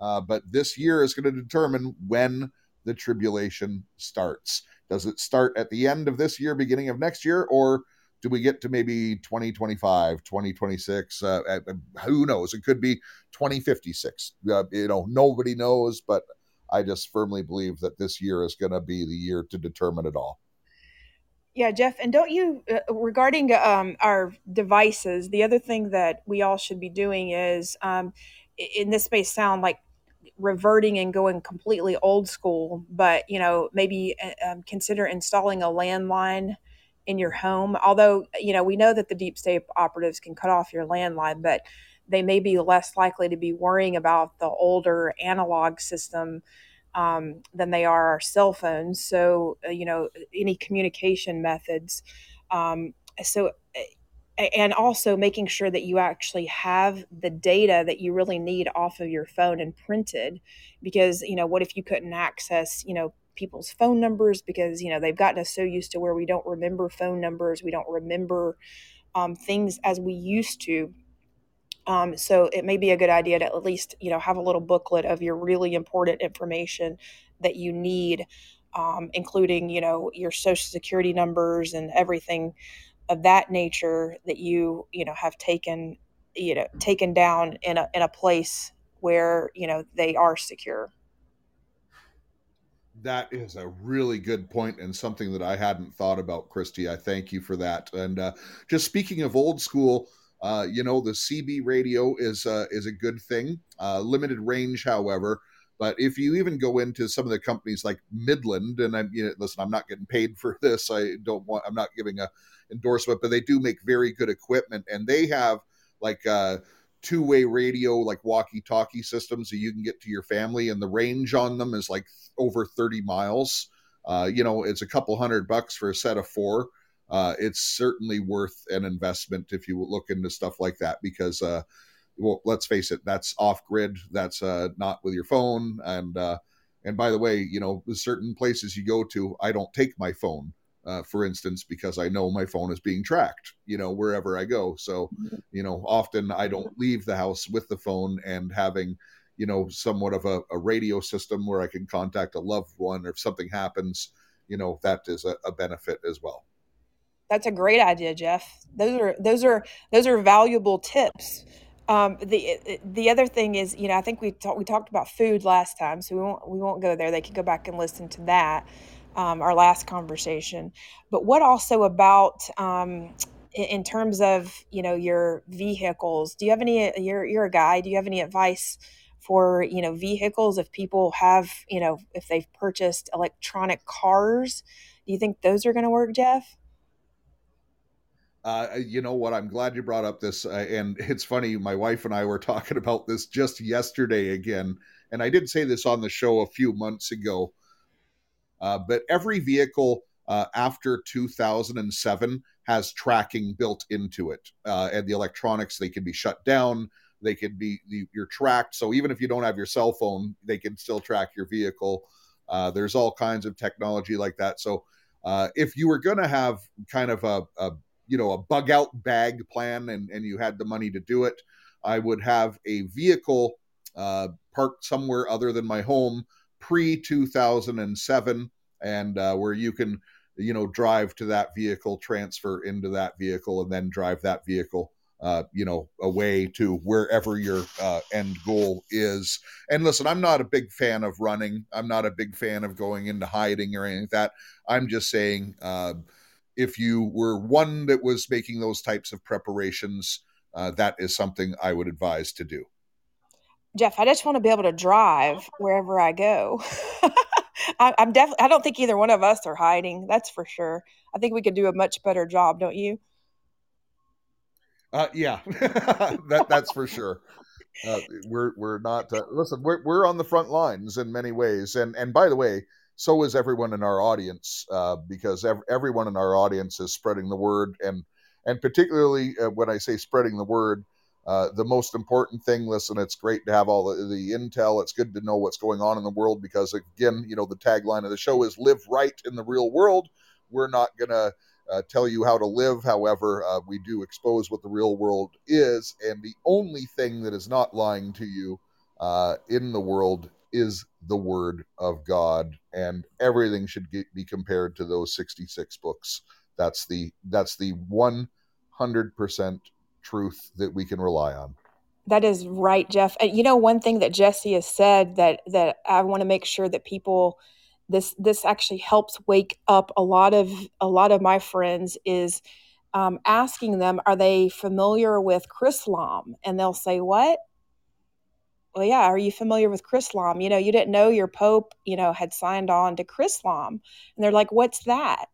Uh, but this year is going to determine when the tribulation starts. Does it start at the end of this year, beginning of next year, or do we get to maybe 2025 2026 uh, uh, who knows? It could be 2056 uh, you know nobody knows but i just firmly believe that this year is going to be the year to determine it all. Yeah jeff and don't you uh, regarding um, our devices the other thing that we all should be doing is um, in this may sound like reverting and going completely old school but you know maybe uh, um, consider installing a landline in your home. Although, you know, we know that the deep state operatives can cut off your landline, but they may be less likely to be worrying about the older analog system um, than they are our cell phones. So, uh, you know, any communication methods. Um, so, and also making sure that you actually have the data that you really need off of your phone and printed because you know what if you couldn't access you know people's phone numbers because you know they've gotten us so used to where we don't remember phone numbers we don't remember um, things as we used to. Um, so it may be a good idea to at least you know have a little booklet of your really important information that you need um, including you know your social security numbers and everything of that nature that you you know have taken you know taken down in a in a place where you know they are secure that is a really good point and something that I hadn't thought about, Christy. I thank you for that. And uh, just speaking of old school, uh, you know, the CB radio is uh, is a good thing. Uh, limited range, however. But if you even go into some of the companies like Midland, and I'm you know, listen, I'm not getting paid for this. I don't want. I'm not giving a endorsement, but they do make very good equipment, and they have like uh, two-way radio like walkie-talkie systems so you can get to your family and the range on them is like over 30 miles. Uh, you know it's a couple hundred bucks for a set of four. Uh, it's certainly worth an investment if you look into stuff like that because uh, well let's face it that's off grid that's uh, not with your phone and uh, and by the way you know certain places you go to i don't take my phone uh, for instance, because I know my phone is being tracked, you know, wherever I go. So, mm-hmm. you know, often I don't leave the house with the phone and having, you know, somewhat of a, a radio system where I can contact a loved one or if something happens, you know, that is a, a benefit as well. That's a great idea, Jeff. Those are those are those are valuable tips. Um, the the other thing is, you know, I think we talked we talked about food last time, so we won't we won't go there. They can go back and listen to that um, our last conversation. But what also about um, in, in terms of you know your vehicles? Do you have any? You're you're a guy. Do you have any advice? for you know vehicles if people have you know if they've purchased electronic cars do you think those are going to work jeff uh, you know what? I'm glad you brought up this. Uh, and it's funny, my wife and I were talking about this just yesterday again. And I did say this on the show a few months ago. Uh, but every vehicle uh, after 2007 has tracking built into it, uh, and the electronics they can be shut down. They can be you're tracked. So even if you don't have your cell phone, they can still track your vehicle. Uh, there's all kinds of technology like that. So uh, if you were going to have kind of a, a you know a bug out bag plan and and you had the money to do it, I would have a vehicle uh, parked somewhere other than my home pre 2007 and uh, where you can you know drive to that vehicle transfer into that vehicle and then drive that vehicle uh, you know away to wherever your uh, end goal is. And listen i'm not a big fan of running. I'm not a big fan of going into hiding or anything like that. I'm just saying uh, if you were one that was making those types of preparations uh, that is something i would advise to do Jeff, I just want to be able to drive wherever I go. I, am definitely. I don't think either one of us are hiding. That's for sure. I think we could do a much better job, don't you? Uh, yeah, that that's for sure. Uh, we're we're not. Uh, listen, we're we're on the front lines in many ways, and and by the way, so is everyone in our audience, uh, because ev- everyone in our audience is spreading the word, and and particularly uh, when I say spreading the word, uh, the most important thing, listen, it's great to have all the, the intel. It's good to know what's going on in the world because, again, you know, the tagline of the show is live right in the real world. We're not going to uh, tell you how to live. However, uh, we do expose what the real world is. And the only thing that is not lying to you uh, in the world is the word of God. And everything should get, be compared to those 66 books. That's the, that's the 100% truth that we can rely on. That is right, Jeff. And you know, one thing that Jesse has said that that I want to make sure that people this this actually helps wake up a lot of a lot of my friends is um, asking them, are they familiar with Chrislam? And they'll say, what? Well, yeah. Are you familiar with Chrislam? You know, you didn't know your Pope, you know, had signed on to Chrislam, and they're like, what's that?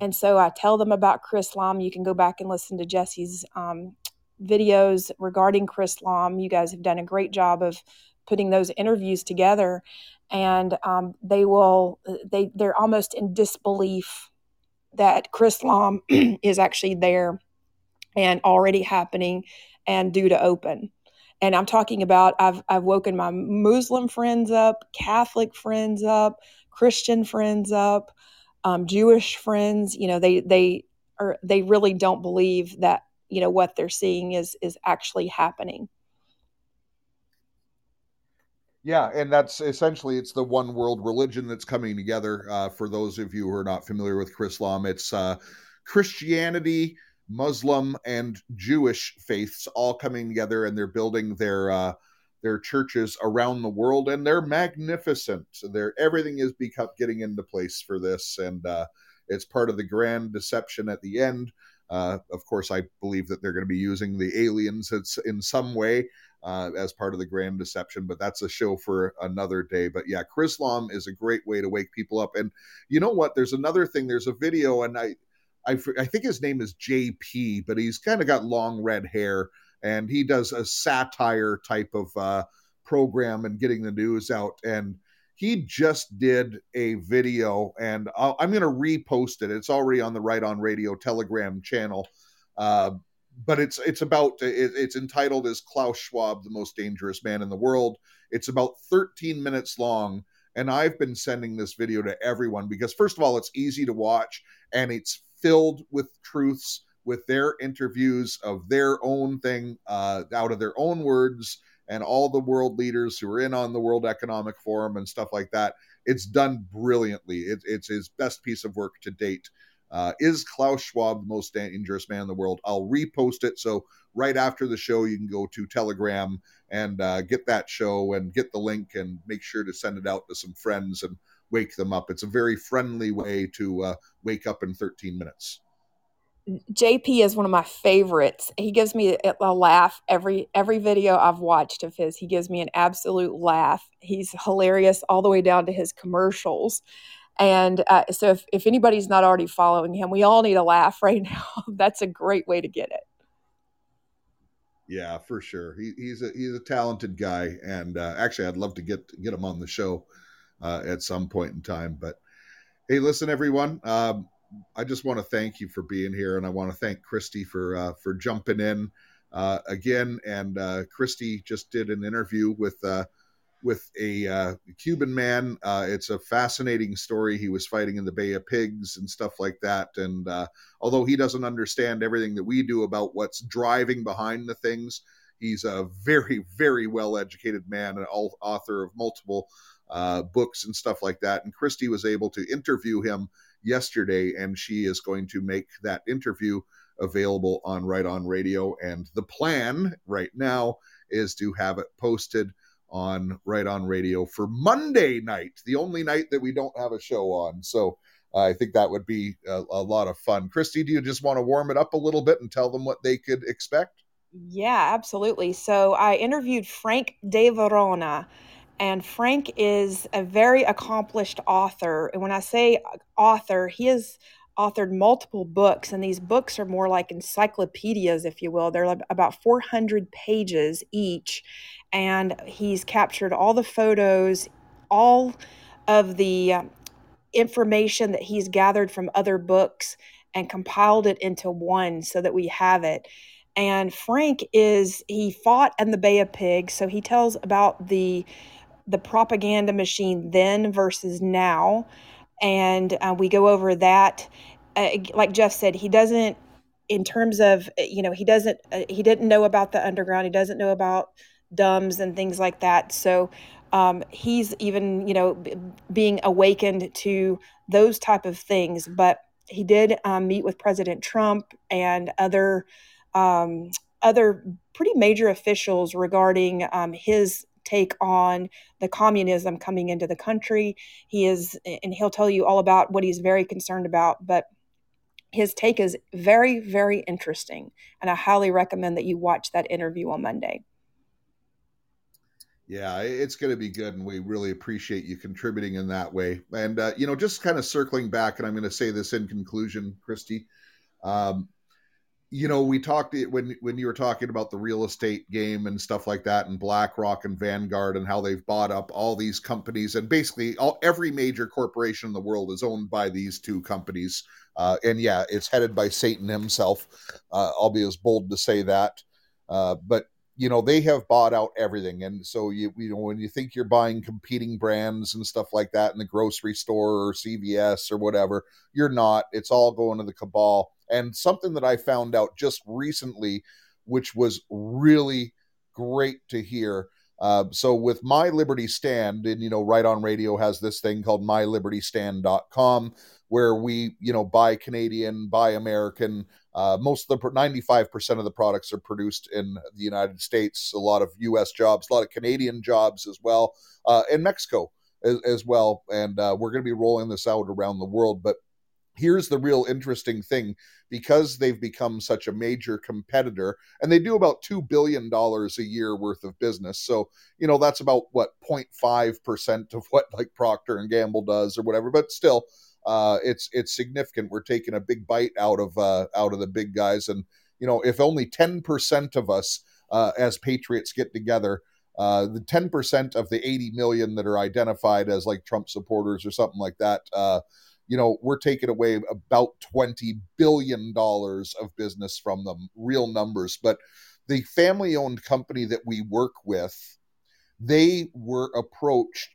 And so I tell them about Chrislam. You can go back and listen to Jesse's um, videos regarding Chris Chrislam. You guys have done a great job of putting those interviews together, and um, they will they they're almost in disbelief that Chris Chrislam is actually there and already happening and due to open. And I'm talking about I've I've woken my Muslim friends up, Catholic friends up, Christian friends up, um, Jewish friends. You know, they they are they really don't believe that you know what they're seeing is is actually happening. Yeah and that's essentially it's the one world religion that's coming together. Uh, for those of you who are not familiar with chrislam it's uh, christianity muslim and jewish faiths all coming together and they're building their uh, their churches around the world and they're magnificent. They're everything is become getting into place for this and uh, it's part of the grand deception at the end uh, of course, I believe that they're going to be using the aliens in some way uh, as part of the grand deception, but that's a show for another day. But yeah, Chrislam is a great way to wake people up. And you know what? There's another thing. There's a video, and I, I, I think his name is JP, but he's kind of got long red hair. and he does a satire type of uh, program and getting the news out. And he just did a video, and i am going to repost it. It's already on the Right On Radio Telegram channel. Uh, but it's it's about it, it's entitled as Klaus Schwab, the most dangerous man in the world. It's about 13 minutes long, and I've been sending this video to everyone because first of all, it's easy to watch and it's filled with truths with their interviews of their own thing uh, out of their own words and all the world leaders who are in on the World Economic Forum and stuff like that. It's done brilliantly. It, it's his best piece of work to date. Uh, is Klaus Schwab the most dangerous man in the world? I'll repost it. So right after the show, you can go to Telegram and uh, get that show and get the link and make sure to send it out to some friends and wake them up. It's a very friendly way to uh, wake up in 13 minutes. JP is one of my favorites. He gives me a laugh every every video I've watched of his. He gives me an absolute laugh. He's hilarious all the way down to his commercials. And uh, so, if, if anybody's not already following him, we all need a laugh right now. That's a great way to get it. Yeah, for sure. He, he's a he's a talented guy, and uh, actually, I'd love to get get him on the show uh, at some point in time. But hey, listen, everyone. Um, I just want to thank you for being here, and I want to thank Christy for uh, for jumping in uh, again. And uh, Christy just did an interview with uh, with a uh, Cuban man. Uh, it's a fascinating story. He was fighting in the Bay of Pigs and stuff like that. And although he doesn't understand everything that we do about what's driving behind the things, he's a very very well educated man and author of multiple books and stuff like that. And Christy was able to interview him yesterday, and she is going to make that interview available on Right On Radio. And the plan right now is to have it posted on Right On Radio for Monday night, the only night that we don't have a show on. So uh, I think that would be a, a lot of fun. Christy, do you just want to warm it up a little bit and tell them what they could expect? Yeah, absolutely. So I interviewed Frank De Varona and Frank is a very accomplished author. And when I say author, he has authored multiple books, and these books are more like encyclopedias, if you will. They're about 400 pages each. And he's captured all the photos, all of the um, information that he's gathered from other books and compiled it into one so that we have it. And Frank is, he fought in the Bay of Pigs. So he tells about the the propaganda machine then versus now. And uh, we go over that. Uh, like Jeff said, he doesn't, in terms of, you know, he doesn't, uh, he didn't know about the underground. He doesn't know about DUMBs and things like that. So um, he's even, you know, b- being awakened to those type of things. But he did um, meet with President Trump and other um, other pretty major officials regarding um, his take on the communism coming into the country. He is, and he'll tell you all about what he's very concerned about, but his take is very, very interesting. And I highly recommend that you watch that interview on Monday. Yeah, it's going to be good, and we really appreciate you contributing in that way. And uh, you know, just kind of circling back, and I'm going to say this in conclusion, Christy. Um, you know, we talked when when you were talking about the real estate game and stuff like that, and BlackRock and Vanguard and how they've bought up all these companies, and basically all every major corporation in the world is owned by these two companies. Uh, and yeah, it's headed by Satan himself. Uh, I'll be as bold to say that. Uh, but you know they have bought out everything and so you you know when you think you're buying competing brands and stuff like that in the grocery store or CVS or whatever you're not it's all going to the cabal and something that I found out just recently which was really great to hear uh, so with my liberty stand and you know right on radio has this thing called mylibertystand.com where we you know buy canadian buy american uh, most of the 95% of the products are produced in the United States. A lot of U.S. jobs, a lot of Canadian jobs as well, uh, and Mexico as, as well. And uh, we're going to be rolling this out around the world. But here's the real interesting thing because they've become such a major competitor and they do about 2 billion dollars a year worth of business so you know that's about what 0.5% of what like procter and gamble does or whatever but still uh, it's it's significant. We're taking a big bite out of uh, out of the big guys, and you know, if only ten percent of us uh, as patriots get together. Uh, the 10% of the 80 million that are identified as like Trump supporters or something like that, uh, you know, we're taking away about 20 billion dollars of business from them, real numbers. But the family owned company that we work with, they were approached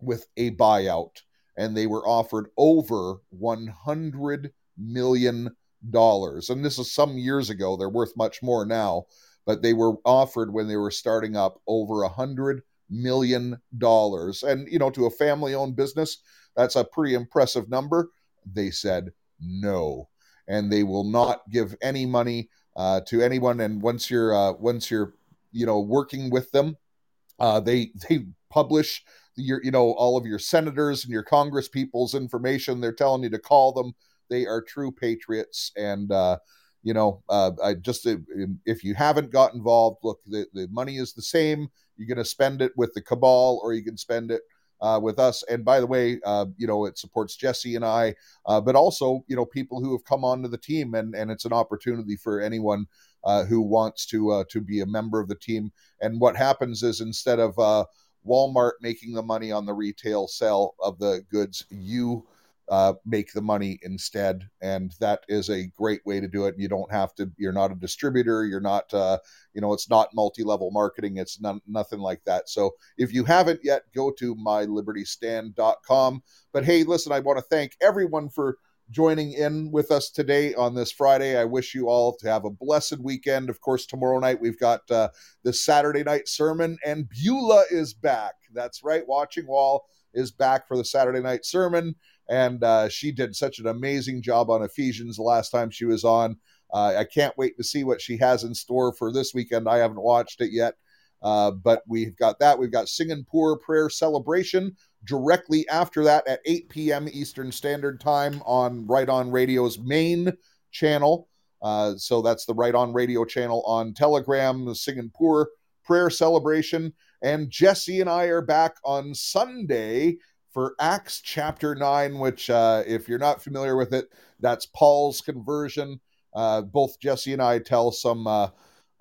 with a buyout and they were offered over 100 million dollars. And this is some years ago. They're worth much more now, but they were offered when they were starting up over a hundred million dollars. And you know, to a family-owned business, that's a pretty impressive number. They said no, and they will not give any money uh, to anyone. And once you're uh, once you're you know working with them, uh, they they publish your you know all of your senators and your congress people's information. They're telling you to call them they are true patriots, and uh, you know, uh, I just if you haven't got involved, look, the, the money is the same. You're going to spend it with the cabal, or you can spend it uh, with us. And by the way, uh, you know, it supports Jesse and I, uh, but also, you know, people who have come onto the team, and and it's an opportunity for anyone uh, who wants to uh, to be a member of the team. And what happens is instead of uh, Walmart making the money on the retail sale of the goods, you uh, make the money instead. And that is a great way to do it. You don't have to, you're not a distributor. You're not, uh, you know, it's not multi level marketing. It's none, nothing like that. So if you haven't yet, go to mylibertystand.com. But hey, listen, I want to thank everyone for joining in with us today on this Friday. I wish you all to have a blessed weekend. Of course, tomorrow night we've got uh, the Saturday night sermon, and Beulah is back. That's right. Watching Wall is back for the Saturday night sermon and uh, she did such an amazing job on Ephesians the last time she was on. Uh, I can't wait to see what she has in store for this weekend. I haven't watched it yet, uh, but we've got that. We've got Singapore Prayer Celebration directly after that at 8 p.m. Eastern Standard Time on Right On Radio's main channel. Uh, so that's the Right On Radio channel on Telegram, the Singapore Prayer Celebration. And Jesse and I are back on Sunday for Acts chapter 9, which, uh, if you're not familiar with it, that's Paul's conversion. Uh, both Jesse and I tell some uh,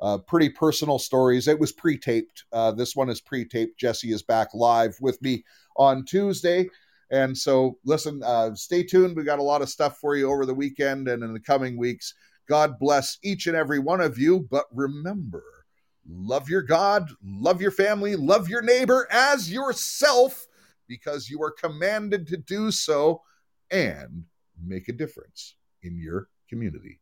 uh pretty personal stories. It was pre taped. Uh, this one is pre taped. Jesse is back live with me on Tuesday. And so, listen, uh, stay tuned. We got a lot of stuff for you over the weekend and in the coming weeks. God bless each and every one of you. But remember, love your God, love your family, love your neighbor as yourself because you are commanded to do so and make a difference in your community.